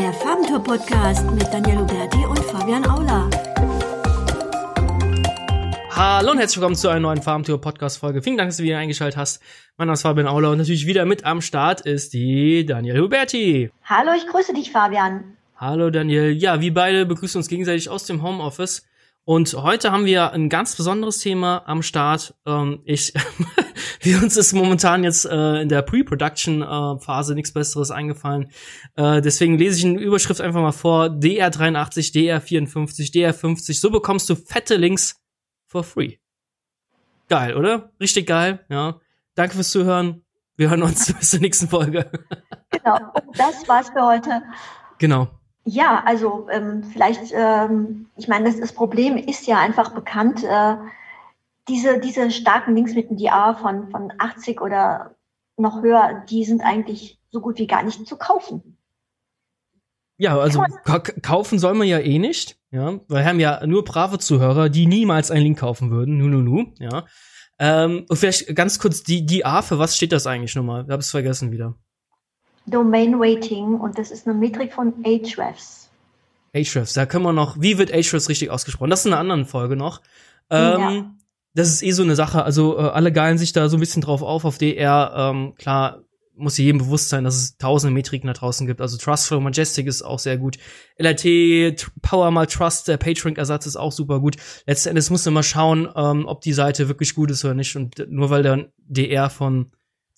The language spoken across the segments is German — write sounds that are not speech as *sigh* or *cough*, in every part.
Der Farbentour Podcast mit Daniel Huberti und Fabian Aula. Hallo und herzlich willkommen zu einer neuen Farmtour Podcast Folge. Vielen Dank, dass du wieder eingeschaltet hast. Mein Name ist Fabian Aula und natürlich wieder mit am Start ist die Daniel Huberti. Hallo, ich grüße dich, Fabian. Hallo Daniel. Ja, wir beide begrüßen uns gegenseitig aus dem Homeoffice. Und heute haben wir ein ganz besonderes Thema am Start. Ähm, ich, *laughs* wir uns ist momentan jetzt äh, in der Pre-Production-Phase äh, nichts Besseres eingefallen. Äh, deswegen lese ich eine Überschrift einfach mal vor. DR83, DR54, DR50. So bekommst du fette Links for free. Geil, oder? Richtig geil, ja. Danke fürs Zuhören. Wir hören uns *laughs* bis zur nächsten Folge. genau, das war's für heute. Genau. Ja, also ähm, vielleicht, ähm, ich meine, das, das Problem ist ja einfach bekannt. Äh, diese, diese starken Links mit dem DR von, von 80 oder noch höher, die sind eigentlich so gut wie gar nicht zu kaufen. Ja, also kaufen soll man ja eh nicht, ja, weil wir haben ja nur brave Zuhörer, die niemals einen Link kaufen würden, nu, nu, nu, ja. Ähm, und vielleicht ganz kurz, die, die A, für was steht das eigentlich nochmal? Ich habe es vergessen wieder. Domain Rating und das ist eine Metrik von Ahrefs. Ahrefs, da können wir noch, wie wird Ahrefs richtig ausgesprochen? Das ist in einer anderen Folge noch. Ähm, ja. Das ist eh so eine Sache, also äh, alle geilen sich da so ein bisschen drauf auf, auf DR, ähm, klar, muss jedem bewusst sein, dass es tausende Metriken da draußen gibt. Also Trustflow Majestic ist auch sehr gut. LRT, Power mal Trust, der PageRank-Ersatz ist auch super gut. Letzten Endes musst du mal schauen, ähm, ob die Seite wirklich gut ist oder nicht. Und nur weil da DR von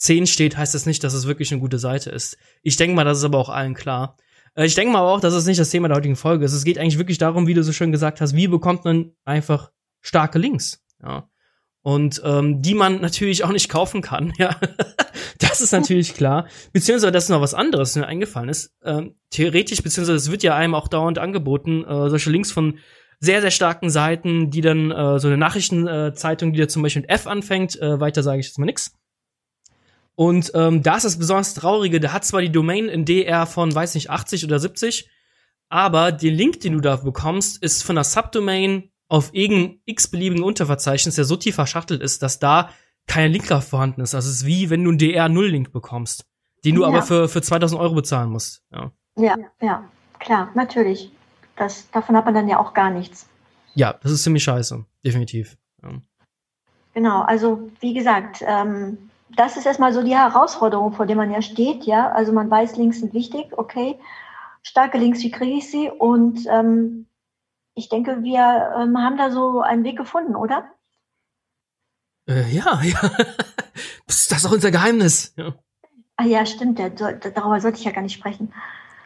10 steht, heißt das nicht, dass es wirklich eine gute Seite ist. Ich denke mal, das ist aber auch allen klar. Äh, ich denke mal auch, dass es nicht das Thema der heutigen Folge ist. Es geht eigentlich wirklich darum, wie du so schön gesagt hast, wie bekommt man einfach starke Links, ja. Und ähm, die man natürlich auch nicht kaufen kann, *laughs* ja. das ist natürlich klar. Beziehungsweise, das ist noch was anderes, mir eingefallen ist. Ähm, theoretisch, beziehungsweise es wird ja einem auch dauernd angeboten, äh, solche Links von sehr, sehr starken Seiten, die dann äh, so eine Nachrichtenzeitung, äh, die da zum Beispiel mit F anfängt, äh, weiter sage ich jetzt mal nix und ähm, da ist das besonders Traurige, der hat zwar die Domain in DR von, weiß nicht, 80 oder 70, aber der Link, den du da bekommst, ist von der Subdomain auf irgendeinem x-beliebigen Unterverzeichnis, der so tief verschachtelt ist, dass da kein Linkkraft vorhanden ist. Also es ist wie, wenn du einen DR-Null-Link bekommst, den du ja. aber für, für 2000 Euro bezahlen musst. Ja. ja, ja, klar, natürlich. Das, davon hat man dann ja auch gar nichts. Ja, das ist ziemlich scheiße, definitiv. Ja. Genau, also wie gesagt, ähm, das ist erstmal so die Herausforderung, vor der man ja steht. Ja, also man weiß, Links sind wichtig, okay. Starke Links, wie kriege ich sie? Und ähm, ich denke, wir ähm, haben da so einen Weg gefunden, oder? Äh, ja, *laughs* ja. das ist auch unser Geheimnis. Ja. Ah ja, stimmt. Ja, darüber sollte ich ja gar nicht sprechen.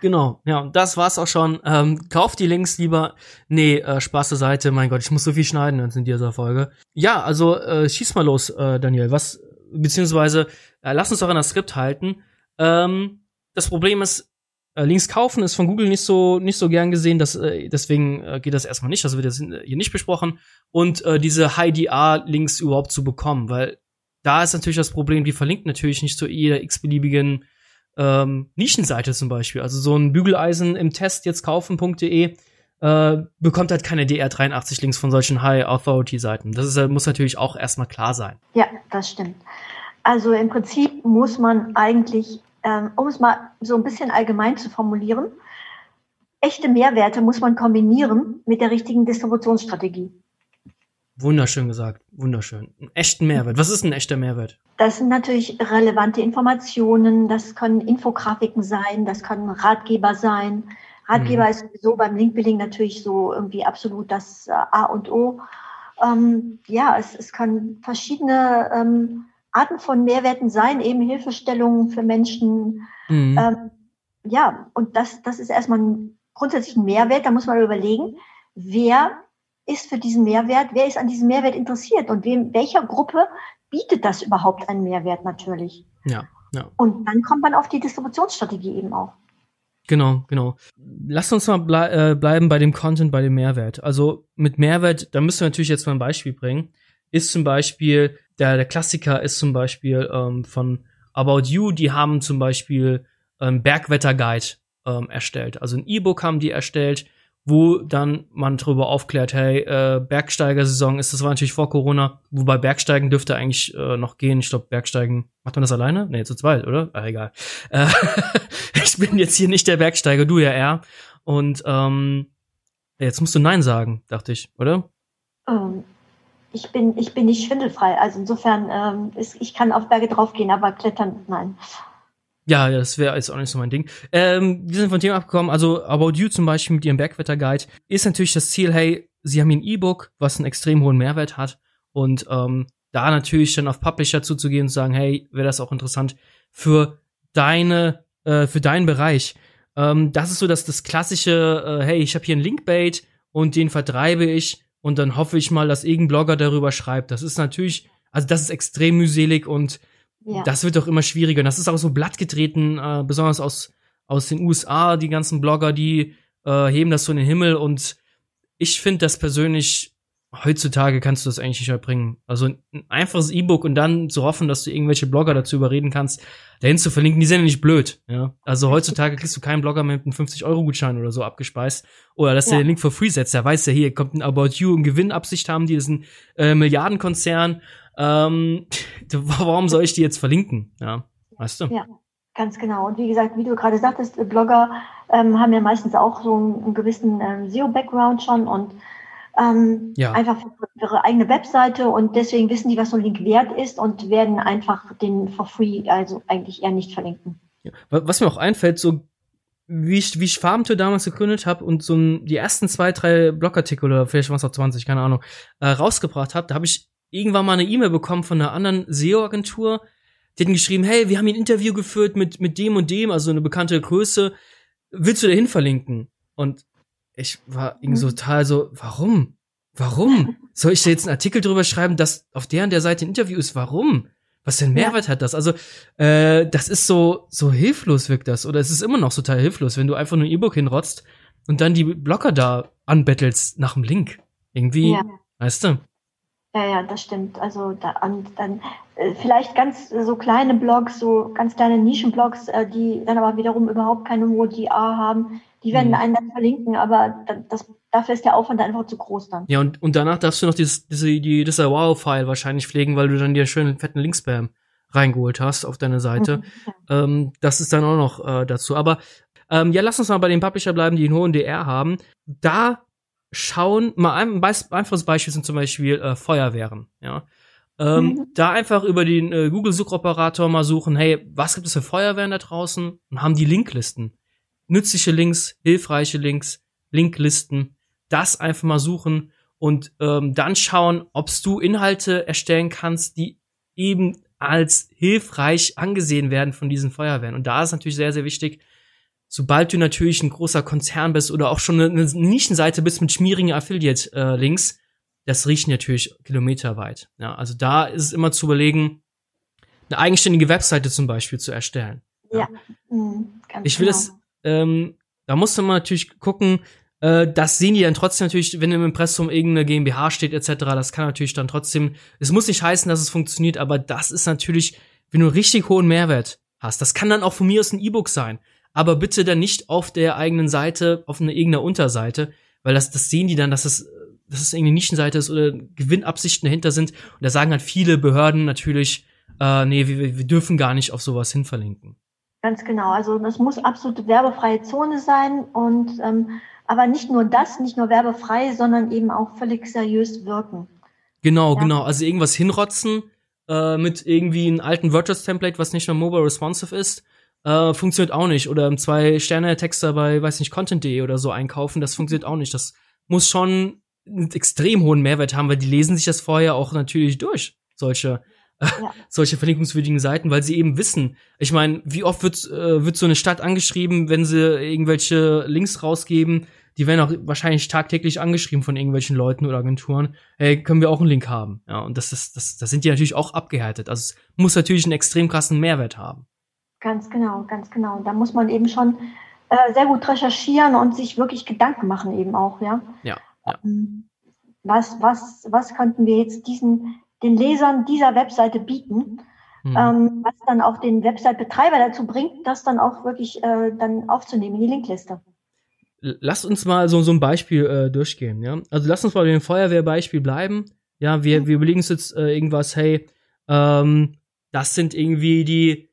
Genau, ja, und das war's auch schon. Ähm, kauft die Links lieber. Nee, äh, Spaß zur Seite. Mein Gott, ich muss so viel schneiden jetzt in dieser Folge. Ja, also äh, schieß mal los, äh, Daniel. Was beziehungsweise äh, lass uns doch an das Skript halten. Ähm, das Problem ist, äh, Links kaufen ist von Google nicht so nicht so gern gesehen, das, äh, deswegen äh, geht das erstmal nicht, das wird jetzt hier nicht besprochen. Und äh, diese High-DR-Links überhaupt zu bekommen, weil da ist natürlich das Problem, die verlinkt natürlich nicht zu jeder x-beliebigen ähm, Nischenseite zum Beispiel. Also so ein Bügeleisen im Test jetzt kaufen.de äh, bekommt halt keine DR83-Links von solchen High-Authority-Seiten. Das ist, muss natürlich auch erstmal klar sein. Ja, das stimmt. Also im Prinzip muss man eigentlich, ähm, um es mal so ein bisschen allgemein zu formulieren, echte Mehrwerte muss man kombinieren mit der richtigen Distributionsstrategie. Wunderschön gesagt, wunderschön. Einen echten Mehrwert. Was ist ein echter Mehrwert? Das sind natürlich relevante Informationen, das können Infografiken sein, das können Ratgeber sein, Ratgeber mhm. ist sowieso beim Linkbuilding natürlich so irgendwie absolut das äh, A und O. Ähm, ja, es, es kann verschiedene ähm, Arten von Mehrwerten sein, eben Hilfestellungen für Menschen. Mhm. Ähm, ja, und das, das ist erstmal ein, grundsätzlich ein Mehrwert. Da muss man überlegen, wer ist für diesen Mehrwert, wer ist an diesem Mehrwert interessiert und wem, welcher Gruppe bietet das überhaupt einen Mehrwert natürlich. Ja, ja. Und dann kommt man auf die Distributionsstrategie eben auch. Genau, genau. Lass uns mal blei äh, bleiben bei dem Content, bei dem Mehrwert. Also mit Mehrwert, da müssen wir natürlich jetzt mal ein Beispiel bringen. Ist zum Beispiel, der, der Klassiker ist zum Beispiel ähm, von About You, die haben zum Beispiel ähm, Bergwetterguide ähm, erstellt. Also ein E-Book haben die erstellt wo dann man darüber aufklärt, hey, äh, Bergsteigersaison ist, das war natürlich vor Corona, wobei Bergsteigen dürfte eigentlich äh, noch gehen. Ich glaube, Bergsteigen, macht man das alleine? Nee, zu zweit, oder? Ah, egal. Äh, *laughs* ich bin jetzt hier nicht der Bergsteiger, du ja eher. Und ähm, jetzt musst du Nein sagen, dachte ich, oder? Ähm, ich bin, ich bin nicht schwindelfrei. Also insofern, ähm, ist, ich kann auf Berge draufgehen, aber klettern, nein. Ja, das wäre jetzt auch nicht so mein Ding. Ähm, wir sind von Thema abgekommen. Also About You zum Beispiel mit ihrem Bergwetterguide ist natürlich das Ziel, hey, sie haben hier ein E-Book, was einen extrem hohen Mehrwert hat. Und ähm, da natürlich dann auf Publisher zuzugehen und zu sagen, hey, wäre das auch interessant für deine, äh, für deinen Bereich. Ähm, das ist so dass das klassische, äh, hey, ich habe hier ein Linkbait und den vertreibe ich und dann hoffe ich mal, dass irgendein Blogger darüber schreibt. Das ist natürlich, also das ist extrem mühselig und ja. Das wird doch immer schwieriger. Und das ist auch so blattgetreten, äh, besonders aus, aus den USA, die ganzen Blogger, die äh, heben das so in den Himmel. Und ich finde das persönlich, heutzutage kannst du das eigentlich nicht erbringen. Also ein einfaches E-Book und dann zu hoffen, dass du irgendwelche Blogger dazu überreden kannst, dahin zu verlinken, die sind ja nicht blöd. Ja? Also *laughs* heutzutage kriegst du keinen Blogger mit einem 50-Euro-Gutschein oder so abgespeist. Oder dass ja. der den Link for free setzt. Der weiß ja, hier kommt ein About You und Gewinnabsicht haben, die ist ein äh, Milliardenkonzern ähm, *laughs* warum soll ich die jetzt verlinken? Ja, weißt du? Ja, ganz genau. Und wie gesagt, wie du gerade sagtest, Blogger ähm, haben ja meistens auch so einen, gewissen ähm, SEO-Background schon und ähm, ja. einfach für ihre eigene Webseite und deswegen wissen die, was so ein Link wert ist und werden einfach den for free, also eigentlich eher nicht verlinken. Ja. Was mir auch einfällt, so wie ich, wie ich Farmtour damals gegründet habe und so die ersten zwei, drei Blogartikel oder vielleicht waren es auch 20, keine Ahnung, äh, rausgebracht habe, da habe ich irgendwann mal eine E-Mail bekommen von einer anderen SEO-Agentur. Die hatten geschrieben, hey, wir haben hier ein Interview geführt mit, mit dem und dem, also eine bekannte Größe. Willst du dahin verlinken? Und ich war irgendwie so total so, warum? Warum? Soll ich da jetzt einen Artikel drüber schreiben, dass auf der und der Seite ein Interview ist? Warum? Was denn Mehrwert ja. hat das? Also, äh, das ist so, so hilflos wirkt das. Oder es ist immer noch total hilflos, wenn du einfach nur ein E-Book hinrotzt und dann die Blocker da anbettelst nach dem Link. Irgendwie, ja. weißt du? Ja, ja, das stimmt. Also da, und dann äh, vielleicht ganz äh, so kleine Blogs, so ganz kleine Nischenblogs, äh, die dann aber wiederum überhaupt keine hohe DA haben, die werden mhm. einen dann verlinken, aber das, dafür ist der Aufwand einfach zu groß dann. Ja, und, und danach darfst du noch dieses, diese, die, dieser Wow-File wahrscheinlich pflegen, weil du dann dir schönen fetten Linkspam reingeholt hast auf deine Seite. Mhm. Ähm, das ist dann auch noch äh, dazu. Aber ähm, ja, lass uns mal bei den Publisher bleiben, die einen hohen DR haben. Da schauen, mal ein, einfaches Beispiel sind zum Beispiel äh, Feuerwehren, ja. Ähm, mhm. Da einfach über den äh, Google-Suchoperator mal suchen, hey, was gibt es für Feuerwehren da draußen? Und haben die Linklisten. Nützliche Links, hilfreiche Links, Linklisten. Das einfach mal suchen und ähm, dann schauen, ob du Inhalte erstellen kannst, die eben als hilfreich angesehen werden von diesen Feuerwehren. Und da ist natürlich sehr, sehr wichtig, sobald du natürlich ein großer Konzern bist oder auch schon eine, Nischenseite bist mit schmierigen Affiliate-Links, das riecht natürlich kilometerweit. Ja, also da ist es immer zu überlegen, eine eigenständige Webseite zum Beispiel zu erstellen. Ja. ja. Mhm, ich will genau. das, ähm, da musst du mal natürlich gucken, äh, das sehen die dann trotzdem natürlich, wenn im Impressum irgendeine GmbH steht etc., das kann natürlich dann trotzdem, es muss nicht heißen, dass es funktioniert, aber das ist natürlich, wenn du einen richtig hohen Mehrwert hast, das kann dann auch von mir aus ein E-Book sein aber bitte dann nicht auf der eigenen Seite, auf einer irgendeiner Unterseite, weil das, das sehen die dann, dass es, dass es irgendeine Nischenseite ist oder Gewinnabsichten dahinter sind. Und da sagen halt viele Behörden natürlich, äh, nee, wir, wir dürfen gar nicht auf sowas hin verlinken. Ganz genau. Also das muss absolute werbefreie Zone sein und ähm, aber nicht nur das, nicht nur werbefrei, sondern eben auch völlig seriös wirken. Genau, ja. genau. Also irgendwas hinrotzen äh, mit irgendwie einem alten WordPress-Template, was nicht mehr mobile responsive ist äh, funktioniert auch nicht. Oder zwei Sterne-Texter bei, weiß nicht, Content.de oder so einkaufen, das funktioniert auch nicht. Das muss schon einen extrem hohen Mehrwert haben, weil die lesen sich das vorher auch natürlich durch, solche ja. *laughs* solche verlinkungswürdigen Seiten, weil sie eben wissen. Ich meine, wie oft wird, äh, wird so eine Stadt angeschrieben, wenn sie irgendwelche Links rausgeben? Die werden auch wahrscheinlich tagtäglich angeschrieben von irgendwelchen Leuten oder Agenturen. Hey, können wir auch einen Link haben? Ja, und das ist, das, das sind die natürlich auch abgehärtet. Also es muss natürlich einen extrem krassen Mehrwert haben. Ganz genau, ganz genau. Da muss man eben schon äh, sehr gut recherchieren und sich wirklich Gedanken machen eben auch, ja. Ja. ja. Ähm, was, was, was könnten wir jetzt diesen, den Lesern dieser Webseite bieten, mhm. ähm, was dann auch den Website-Betreiber dazu bringt, das dann auch wirklich äh, dann aufzunehmen in die Linkliste. lass uns mal so, so ein Beispiel äh, durchgehen, ja. Also lass uns mal bei dem Feuerwehrbeispiel bleiben. Ja, wir, wir überlegen uns jetzt äh, irgendwas, hey, ähm, das sind irgendwie die,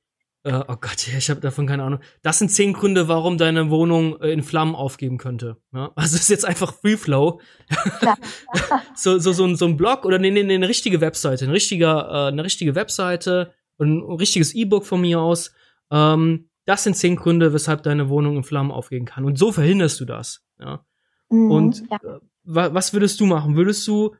äh, oh Gott, ich habe davon keine Ahnung. Das sind zehn Gründe, warum deine Wohnung äh, in Flammen aufgeben könnte. Ja? Also ist jetzt einfach Free Flow. *laughs* so, so, so, ein, so ein Blog oder nee, nee, nee, eine richtige Webseite, eine richtige, äh, eine richtige Webseite und ein richtiges E-Book von mir aus. Ähm, das sind zehn Gründe, weshalb deine Wohnung in Flammen aufgehen kann. Und so verhinderst du das. Ja? Mhm, und ja. Äh, was würdest du machen? Würdest du,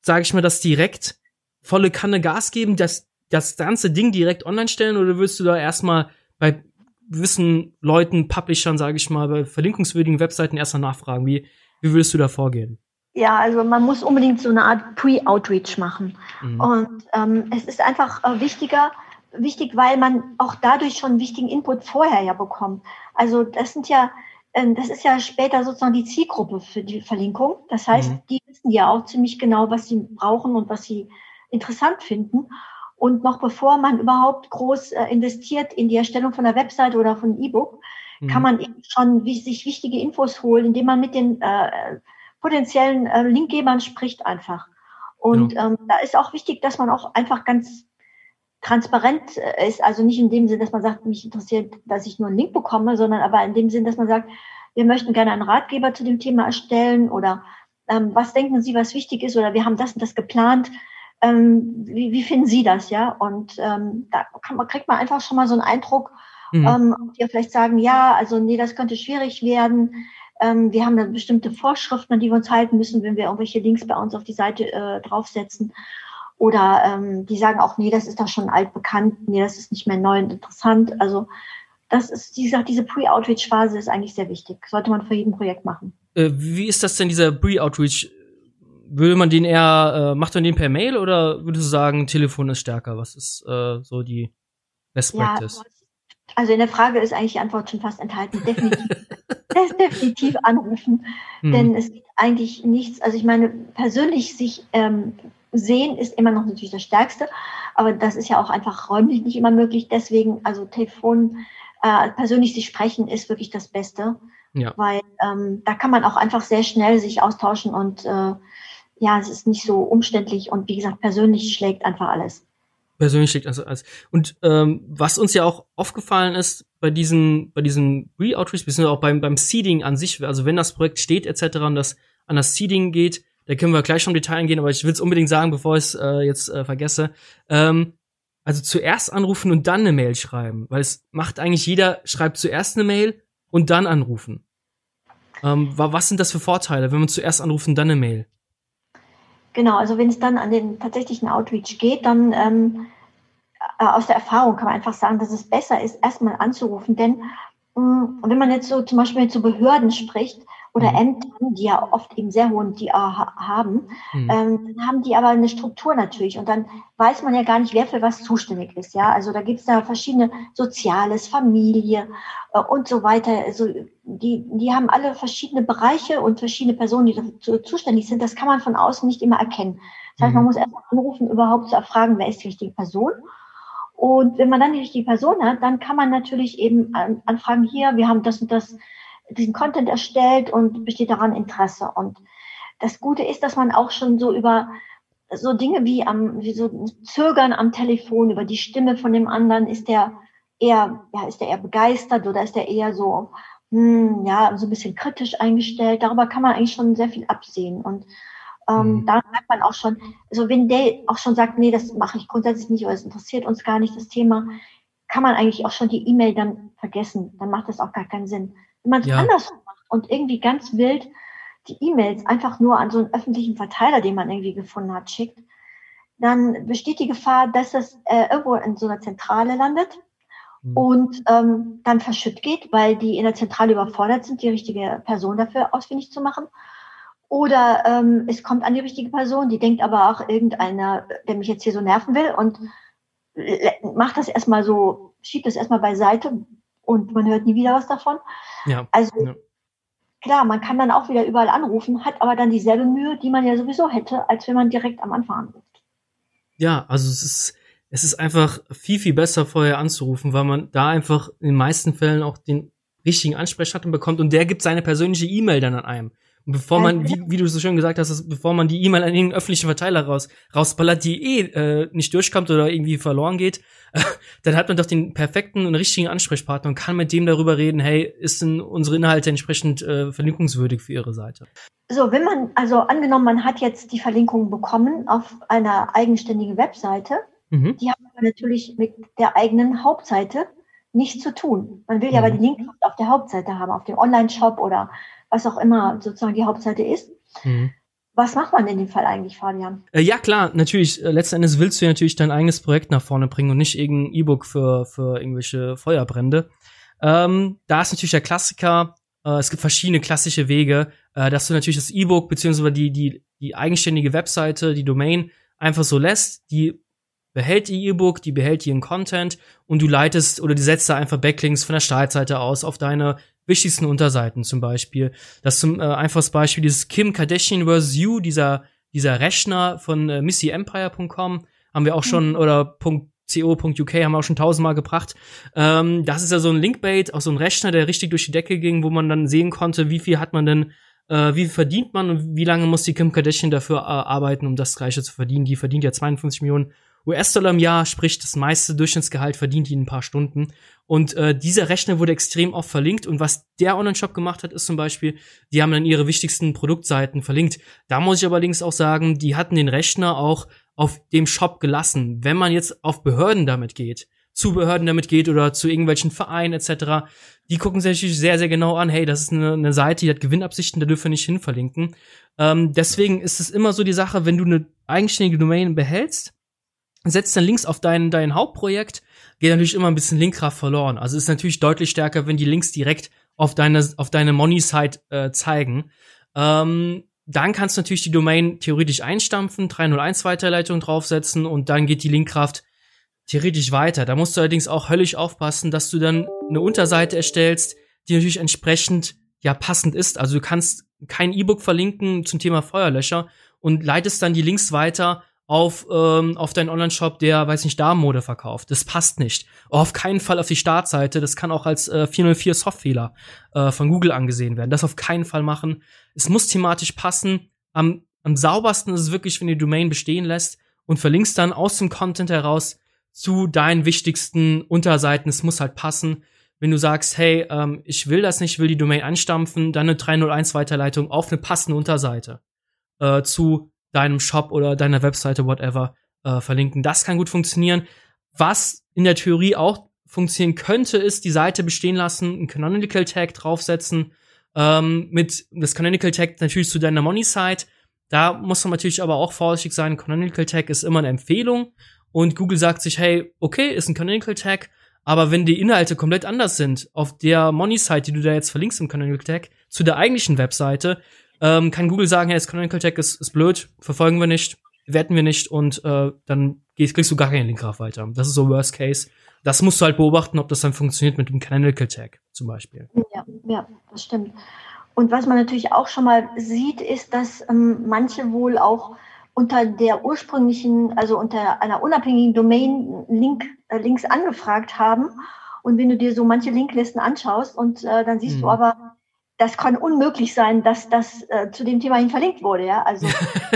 sage ich mal, das direkt volle Kanne Gas geben, das, das ganze Ding direkt online stellen oder würdest du da erstmal bei gewissen Leuten, Publishern, sage ich mal, bei verlinkungswürdigen Webseiten erstmal nachfragen? Wie, wie würdest du da vorgehen? Ja, also man muss unbedingt so eine Art Pre-Outreach machen. Mhm. Und ähm, es ist einfach äh, wichtiger, wichtig, weil man auch dadurch schon wichtigen Input vorher ja bekommt. Also das sind ja, ähm, das ist ja später sozusagen die Zielgruppe für die Verlinkung. Das heißt, mhm. die wissen ja auch ziemlich genau, was sie brauchen und was sie interessant finden. Und noch bevor man überhaupt groß äh, investiert in die Erstellung von einer Webseite oder von E-Book, mhm. kann man eben schon wie, sich wichtige Infos holen, indem man mit den äh, potenziellen äh, Linkgebern spricht einfach. Und ja. ähm, da ist auch wichtig, dass man auch einfach ganz transparent äh, ist, also nicht in dem Sinn, dass man sagt, mich interessiert, dass ich nur einen Link bekomme, sondern aber in dem Sinn, dass man sagt, wir möchten gerne einen Ratgeber zu dem Thema erstellen oder ähm, was denken Sie, was wichtig ist oder wir haben das und das geplant. Ähm, wie, wie finden Sie das, ja? Und ähm, da kann man, kriegt man einfach schon mal so einen Eindruck, mhm. ähm, die vielleicht sagen, ja, also nee, das könnte schwierig werden. Ähm, wir haben dann bestimmte Vorschriften, an die wir uns halten müssen, wenn wir irgendwelche Links bei uns auf die Seite äh, draufsetzen. Oder ähm, die sagen auch, nee, das ist doch schon altbekannt, nee, das ist nicht mehr neu und interessant. Also das ist, wie gesagt, diese Pre-Outreach-Phase ist eigentlich sehr wichtig. Sollte man für jeden Projekt machen. Äh, wie ist das denn, dieser Pre-Outreach? Würde man den eher, äh, macht man den per Mail oder würdest du sagen, Telefon ist stärker? Was ist äh, so die Best Practice? Ja, also in der Frage ist eigentlich die Antwort schon fast enthalten. Definitiv, *laughs* definitiv anrufen. Hm. Denn es gibt eigentlich nichts, also ich meine, persönlich sich ähm, sehen ist immer noch natürlich das Stärkste, aber das ist ja auch einfach räumlich nicht immer möglich. Deswegen, also Telefon, äh, persönlich sich sprechen ist wirklich das Beste, ja. weil ähm, da kann man auch einfach sehr schnell sich austauschen und äh, ja, es ist nicht so umständlich und wie gesagt, persönlich schlägt einfach alles. Persönlich schlägt also alles. Und ähm, was uns ja auch aufgefallen ist bei diesen, bei diesen Re-Outreach, beziehungsweise auch beim, beim Seeding an sich, also wenn das Projekt steht etc. und das an das Seeding geht, da können wir gleich schon im Detail gehen, aber ich will es unbedingt sagen, bevor ich es äh, jetzt äh, vergesse. Ähm, also zuerst anrufen und dann eine Mail schreiben, weil es macht eigentlich jeder, schreibt zuerst eine Mail und dann anrufen. Ähm, was sind das für Vorteile, wenn man zuerst anruft und dann eine Mail? Genau, also wenn es dann an den tatsächlichen Outreach geht, dann ähm, äh, aus der Erfahrung kann man einfach sagen, dass es besser ist, erstmal anzurufen. Denn mh, mm, wenn man jetzt so zum Beispiel zu Behörden spricht, oder mhm. Ämtern, die ja oft eben sehr hohen DA haben, mhm. ähm, haben die aber eine Struktur natürlich und dann weiß man ja gar nicht, wer für was zuständig ist. Ja, also da gibt es da verschiedene Soziales, Familie äh, und so weiter. Also die, die haben alle verschiedene Bereiche und verschiedene Personen, die dafür zuständig sind. Das kann man von außen nicht immer erkennen. Das heißt, man mhm. muss erstmal anrufen, überhaupt zu erfragen, wer ist die richtige Person. Und wenn man dann die richtige Person hat, dann kann man natürlich eben anfragen, hier, wir haben das und das diesen Content erstellt und besteht daran Interesse. Und das Gute ist, dass man auch schon so über so Dinge wie am, wie so Zögern am Telefon, über die Stimme von dem anderen, ist der eher, ja, ist der eher begeistert oder ist der eher so, hm, ja, so ein bisschen kritisch eingestellt. Darüber kann man eigentlich schon sehr viel absehen. Und ähm, mhm. da merkt man auch schon, also wenn der auch schon sagt, nee, das mache ich grundsätzlich nicht oder es interessiert uns gar nicht das Thema, kann man eigentlich auch schon die E-Mail dann vergessen. Dann macht das auch gar keinen Sinn. Man es ja. anders macht und irgendwie ganz wild die E-Mails einfach nur an so einen öffentlichen Verteiler, den man irgendwie gefunden hat, schickt, dann besteht die Gefahr, dass es äh, irgendwo in so einer Zentrale landet mhm. und ähm, dann verschütt geht, weil die in der Zentrale überfordert sind, die richtige Person dafür ausfindig zu machen. Oder ähm, es kommt an die richtige Person, die denkt aber auch irgendeiner, der mich jetzt hier so nerven will und macht das erstmal so, schiebt das erstmal beiseite, und man hört nie wieder was davon. Ja. Also ja. klar, man kann dann auch wieder überall anrufen, hat aber dann dieselbe Mühe, die man ja sowieso hätte, als wenn man direkt am Anfang anruft. Ja, also es ist, es ist einfach viel, viel besser vorher anzurufen, weil man da einfach in den meisten Fällen auch den richtigen Ansprechpartner bekommt und der gibt seine persönliche E-Mail dann an einem. Und bevor man, wie, wie du so schön gesagt hast, bevor man die E-Mail an den öffentlichen Verteiler raus, rausballert, die eh äh, nicht durchkommt oder irgendwie verloren geht, äh, *laughs* dann hat man doch den perfekten und richtigen Ansprechpartner und kann mit dem darüber reden, hey, ist denn unsere Inhalte entsprechend äh, verlinkungswürdig für ihre Seite? So, wenn man, also angenommen, man hat jetzt die Verlinkung bekommen auf einer eigenständigen Webseite, mhm. die hat man natürlich mit der eigenen Hauptseite nichts zu tun. Man will ja aber mhm. die Linkkraft auf der Hauptseite haben, auf dem Online-Shop oder was auch immer sozusagen die Hauptseite ist. Mhm. Was macht man in dem Fall eigentlich, Fabian? Äh, ja, klar, natürlich. Äh, letzten Endes willst du ja natürlich dein eigenes Projekt nach vorne bringen und nicht irgendein E-Book für, für irgendwelche Feuerbrände. Ähm, da ist natürlich der Klassiker, äh, es gibt verschiedene klassische Wege, äh, dass du natürlich das E-Book beziehungsweise die, die, die eigenständige Webseite, die Domain einfach so lässt, die behält die E-Book, die behält ihren Content und du leitest oder die setzt da einfach Backlinks von der Startseite aus auf deine wichtigsten Unterseiten zum Beispiel. Das zum äh, einfaches Beispiel dieses Kim Kardashian vs. You, dieser dieser Rechner von äh, missyempire.com haben wir auch schon mhm. oder .co.uk haben wir auch schon tausendmal gebracht. Ähm, das ist ja so ein Linkbait, auch so ein Rechner, der richtig durch die Decke ging, wo man dann sehen konnte, wie viel hat man denn äh, wie verdient man und wie lange muss die Kim Kardashian dafür äh, arbeiten, um das Gleiche zu verdienen. Die verdient ja 52 Millionen US-Dollar im Jahr, sprich das meiste Durchschnittsgehalt verdient die in ein paar Stunden. Und äh, dieser Rechner wurde extrem oft verlinkt. Und was der Online-Shop gemacht hat, ist zum Beispiel, die haben dann ihre wichtigsten Produktseiten verlinkt. Da muss ich allerdings auch sagen, die hatten den Rechner auch auf dem Shop gelassen. Wenn man jetzt auf Behörden damit geht, zu Behörden damit geht oder zu irgendwelchen Vereinen etc., die gucken sich natürlich sehr, sehr genau an, hey, das ist eine, eine Seite, die hat Gewinnabsichten, da dürfen wir nicht hinverlinken. Ähm, deswegen ist es immer so die Sache, wenn du eine eigenständige Domain behältst, setzt dann Links auf dein, dein Hauptprojekt, geht natürlich immer ein bisschen Linkkraft verloren. Also ist natürlich deutlich stärker, wenn die Links direkt auf deine, auf deine Money-Site äh, zeigen. Ähm, dann kannst du natürlich die Domain theoretisch einstampfen, 301 Weiterleitung draufsetzen und dann geht die Linkkraft theoretisch weiter. Da musst du allerdings auch höllisch aufpassen, dass du dann eine Unterseite erstellst, die natürlich entsprechend ja passend ist. Also du kannst kein E-Book verlinken zum Thema Feuerlöscher und leitest dann die Links weiter auf, ähm, auf deinen Online-Shop, der, weiß nicht, Damenmode verkauft. Das passt nicht. Auf keinen Fall auf die Startseite. Das kann auch als äh, 404 Softfehler äh, von Google angesehen werden. Das auf keinen Fall machen. Es muss thematisch passen. Am, am saubersten ist es wirklich, wenn die Domain bestehen lässt und verlinkst dann aus dem Content heraus zu deinen wichtigsten Unterseiten. Es muss halt passen. Wenn du sagst, hey, ähm, ich will das nicht, ich will die Domain anstampfen, dann eine 301 Weiterleitung auf eine passende Unterseite äh, zu deinem Shop oder deiner Webseite, whatever, äh, verlinken. Das kann gut funktionieren. Was in der Theorie auch funktionieren könnte, ist die Seite bestehen lassen, einen Canonical Tag draufsetzen, ähm, mit das Canonical Tag natürlich zu deiner Money-Site. Da muss man natürlich aber auch vorsichtig sein. Canonical Tag ist immer eine Empfehlung und Google sagt sich, hey, okay, ist ein Canonical Tag, aber wenn die Inhalte komplett anders sind auf der Money-Site, die du da jetzt verlinkst im Canonical Tag, zu der eigentlichen Webseite, ähm, kann Google sagen, hey, das Canonical Tag ist, ist blöd, verfolgen wir nicht, werten wir nicht und äh, dann kriegst du gar keinen Linkgraph weiter. Das ist so Worst Case. Das musst du halt beobachten, ob das dann funktioniert mit dem Canonical Tag zum Beispiel. Ja, ja, das stimmt. Und was man natürlich auch schon mal sieht, ist, dass ähm, manche wohl auch unter der ursprünglichen, also unter einer unabhängigen Domain Link, äh, Links angefragt haben. Und wenn du dir so manche Linklisten anschaust und äh, dann siehst mhm. du aber, das kann unmöglich sein, dass das äh, zu dem Thema hin verlinkt wurde, ja. Also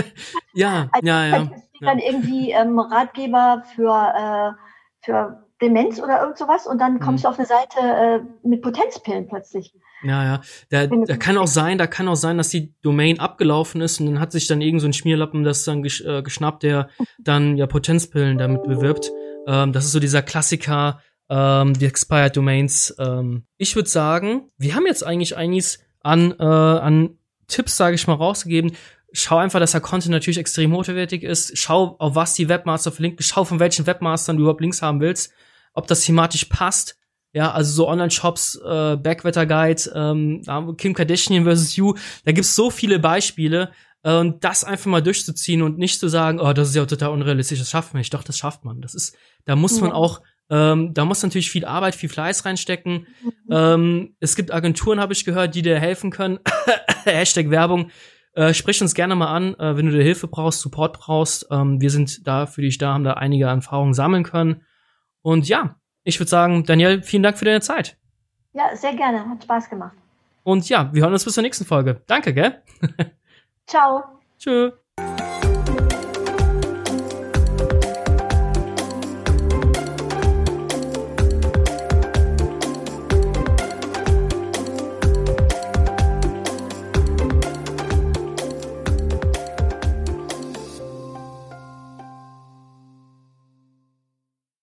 *laughs* ja, also, ja, ja. Dann ja. irgendwie ähm, Ratgeber für, äh, für Demenz oder irgend sowas und dann kommst mhm. du auf eine Seite äh, mit Potenzpillen plötzlich. Ja, ja. Da, da kann auch sein, da kann auch sein, dass die Domain abgelaufen ist und dann hat sich dann irgend so ein Schmierlappen das dann gesch äh, geschnappt, der *laughs* dann ja Potenzpillen damit bewirbt. Ähm, das ist so dieser Klassiker, ähm, die Expired Domains. Ähm, ich würde sagen, wir haben jetzt eigentlich einiges an, äh, an Tipps, sage ich mal, rausgegeben. Schau einfach, dass der Content natürlich extrem hochwertig ist. Schau, auf was die Webmaster verlinken. Schau, von welchen Webmastern du überhaupt Links haben willst. Ob das thematisch passt. Ja, also so Online-Shops, äh, Backwetter Guide, ähm, Kim Kardashian versus You. Da gibt's so viele Beispiele. Äh, und das einfach mal durchzuziehen und nicht zu sagen, oh, das ist ja total unrealistisch, das schafft man nicht. Doch, das schafft man. Das ist, da muss man auch ähm, da muss natürlich viel Arbeit, viel Fleiß reinstecken. Mhm. Ähm, es gibt Agenturen, habe ich gehört, die dir helfen können. *coughs* Hashtag Werbung. Äh, sprich uns gerne mal an, äh, wenn du dir Hilfe brauchst, Support brauchst. Ähm, wir sind da für dich da, haben da einige Erfahrungen sammeln können. Und ja, ich würde sagen, Daniel, vielen Dank für deine Zeit. Ja, sehr gerne. Hat Spaß gemacht. Und ja, wir hören uns bis zur nächsten Folge. Danke, gell? *laughs* Ciao. Tschö.